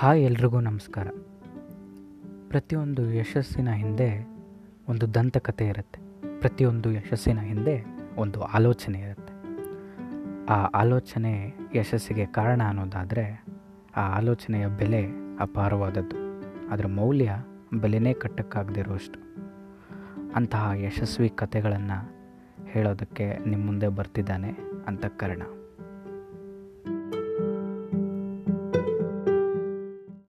Hi ಎಲ್ರಿಗೂ ನಮಸ್ಕಾರ. ಪ್ರತಿಯೊಂದು ಯಶಸ್ಸಿನ ಹಿಂದೆ ಒಂದು ದಂತಕಥೆ ಇರುತ್ತೆ. ಪ್ರತಿಯೊಂದು ಯಶಸ್ಸಿನ ಹಿಂದೆ ಒಂದು ಆಲೋಚನೆ ಇರುತ್ತೆ. ಆ ಆಲೋಚನೆ ಯಶಸ್ಸಿಗೆ ಕಾರಣ ಅನ್ನೋದಾದರೆ ಆ ಆಲೋಚನೆಯ ಬೆಲೆ ಅಪಾರವಾದದ್ದು. ಅದರ ಮೌಲ್ಯ ಬೆಲೆನೇ ಕಟ್ಟಕ್ಕಾಗದಿರುವಷ್ಟು ಅಂತಹ ಯಶಸ್ವಿ ಕಥೆಗಳನ್ನು ಹೇಳೋದಕ್ಕೆ ನಿಮ್ಮ ಮುಂದೆ ಬರ್ತಿದ್ದಾನೆ ಅಂತ ಕರ್ಣ.